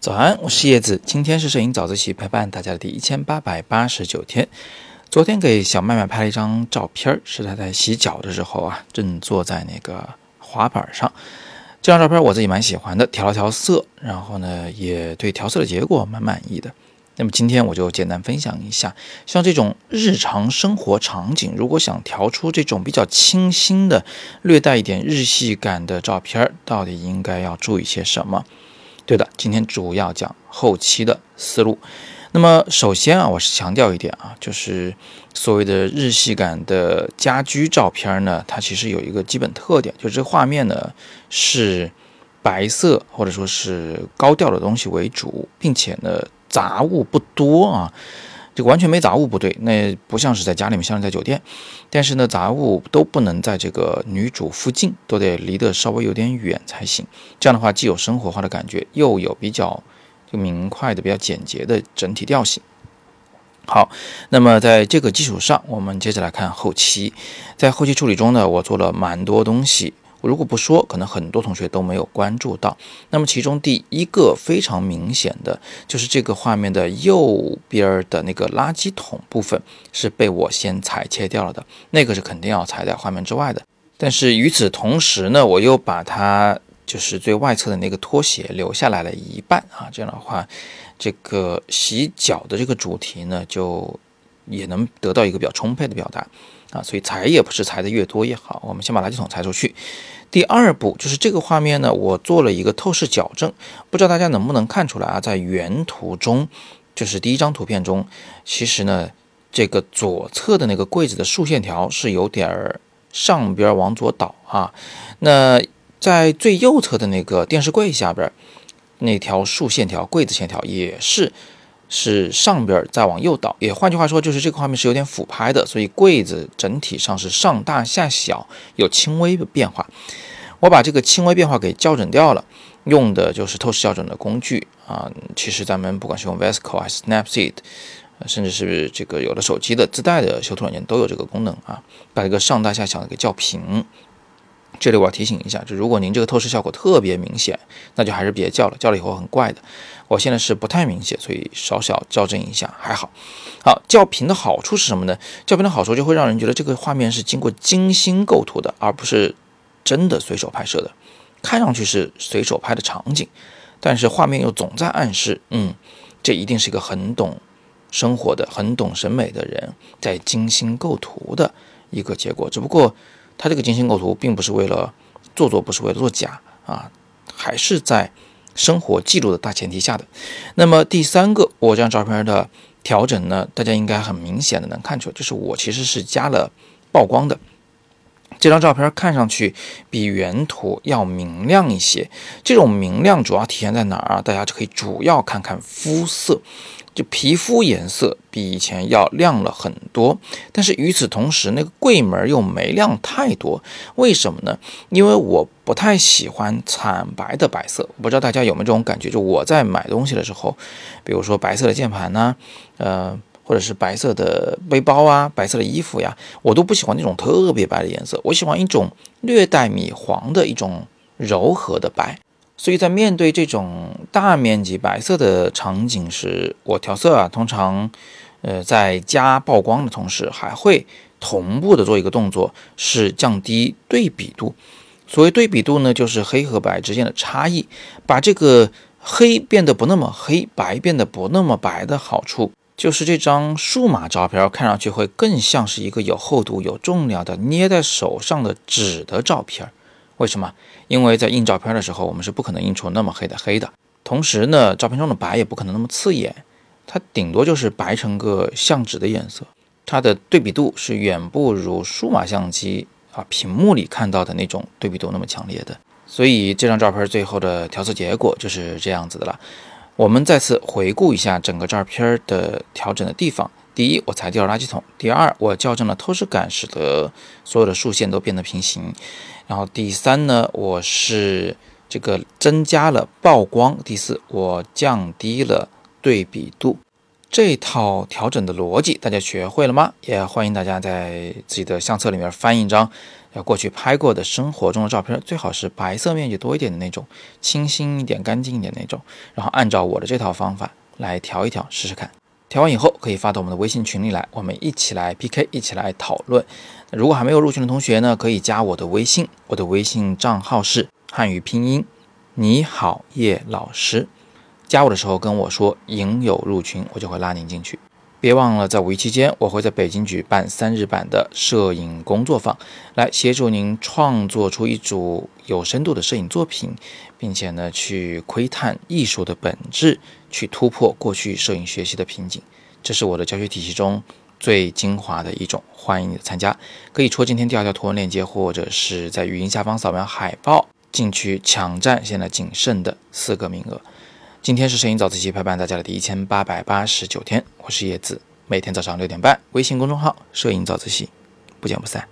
早安，我是叶子，今天是摄影早自习陪伴大家的第一千八百八十九天。昨天给小麦麦拍了一张照片，是他在洗脚的时候啊，正坐在那个滑板上。这张照片我自己蛮喜欢的，调了调色，然后呢，也对调色的结果蛮满意的。那么今天我就简单分享一下，像这种日常生活场景，如果想调出这种比较清新的、略带一点日系感的照片，到底应该要注意些什么？对的，今天主要讲后期的思路。那么首先啊，我是强调一点啊，就是所谓的日系感的家居照片呢，它其实有一个基本特点，就是画面呢是白色或者说是高调的东西为主，并且呢杂物不多啊。这个完全没杂物不对，那不像是在家里面，像是在酒店。但是呢，杂物都不能在这个女主附近，都得离得稍微有点远才行。这样的话，既有生活化的感觉，又有比较就明快的、比较简洁的整体调性。好，那么在这个基础上，我们接着来看后期。在后期处理中呢，我做了蛮多东西。我如果不说，可能很多同学都没有关注到。那么其中第一个非常明显的就是这个画面的右边的那个垃圾桶部分是被我先裁切掉了的，那个是肯定要裁在画面之外的。但是与此同时呢，我又把它就是最外侧的那个拖鞋留下来了一半啊，这样的话，这个洗脚的这个主题呢，就也能得到一个比较充沛的表达。啊，所以裁也不是裁的越多越好，我们先把垃圾桶裁出去。第二步就是这个画面呢，我做了一个透视矫正，不知道大家能不能看出来啊？在原图中，就是第一张图片中，其实呢，这个左侧的那个柜子的竖线条是有点儿上边往左倒啊。那在最右侧的那个电视柜下边，那条竖线条柜子线条也是。是上边再往右倒，也换句话说，就是这个画面是有点俯拍的，所以柜子整体上是上大下小，有轻微的变化。我把这个轻微变化给校准掉了，用的就是透视校准的工具啊。其实咱们不管是用 VSCO 还是 Snapseed，甚至是这个有的手机的自带的修图软件都有这个功能啊，把这个上大下小的给校平。这里我要提醒一下，就如果您这个透视效果特别明显，那就还是别叫了，叫了以后很怪的。我现在是不太明显，所以稍稍校正一下还好。好，校平的好处是什么呢？校平的好处就会让人觉得这个画面是经过精心构图的，而不是真的随手拍摄的。看上去是随手拍的场景，但是画面又总在暗示，嗯，这一定是一个很懂生活的、很懂审美的人在精心构图的一个结果。只不过。它这个精心构图并不是为了做作，不是为了作假啊，还是在生活记录的大前提下的。那么第三个，我这张照片的调整呢，大家应该很明显的能看出来，就是我其实是加了曝光的。这张照片看上去比原图要明亮一些，这种明亮主要体现在哪儿啊？大家就可以主要看看肤色。就皮肤颜色比以前要亮了很多，但是与此同时，那个柜门又没亮太多。为什么呢？因为我不太喜欢惨白的白色。不知道大家有没有这种感觉？就我在买东西的时候，比如说白色的键盘呢，呃，或者是白色的背包啊，白色的衣服呀，我都不喜欢那种特别白的颜色。我喜欢一种略带米黄的一种柔和的白。所以在面对这种大面积白色的场景时，我调色啊，通常，呃，在加曝光的同时，还会同步的做一个动作，是降低对比度。所谓对比度呢，就是黑和白之间的差异，把这个黑变得不那么黑，白变得不那么白的好处，就是这张数码照片看上去会更像是一个有厚度、有重量的捏在手上的纸的照片。为什么？因为在印照片的时候，我们是不可能印出那么黑的黑的。同时呢，照片中的白也不可能那么刺眼，它顶多就是白成个相纸的颜色。它的对比度是远不如数码相机啊屏幕里看到的那种对比度那么强烈的。所以这张照片最后的调色结果就是这样子的了。我们再次回顾一下整个照片的调整的地方。第一，我裁掉了垃圾桶；第二，我校正了透视感，使得所有的竖线都变得平行。然后第三呢，我是这个增加了曝光；第四，我降低了对比度。这套调整的逻辑大家学会了吗？也欢迎大家在自己的相册里面翻一张，要过去拍过的生活中的照片，最好是白色面积多一点的那种，清新一点、干净一点那种。然后按照我的这套方法来调一调，试试看。调完以后可以发到我们的微信群里来，我们一起来 PK，一起来讨论。如果还没有入群的同学呢，可以加我的微信，我的微信账号是汉语拼音你好叶老师。加我的时候跟我说“影友入群”，我就会拉您进去。别忘了，在五一期间，我会在北京举办三日版的摄影工作坊，来协助您创作出一组有深度的摄影作品，并且呢，去窥探艺术的本质，去突破过去摄影学习的瓶颈。这是我的教学体系中最精华的一种，欢迎你的参加。可以戳今天第二条图文链接，或者是在语音下方扫描海报进去抢占现在仅剩的四个名额。今天是摄影早自习陪伴大家的第一千八百八十九天，我是叶子，每天早上六点半，微信公众号“摄影早自习”，不见不散。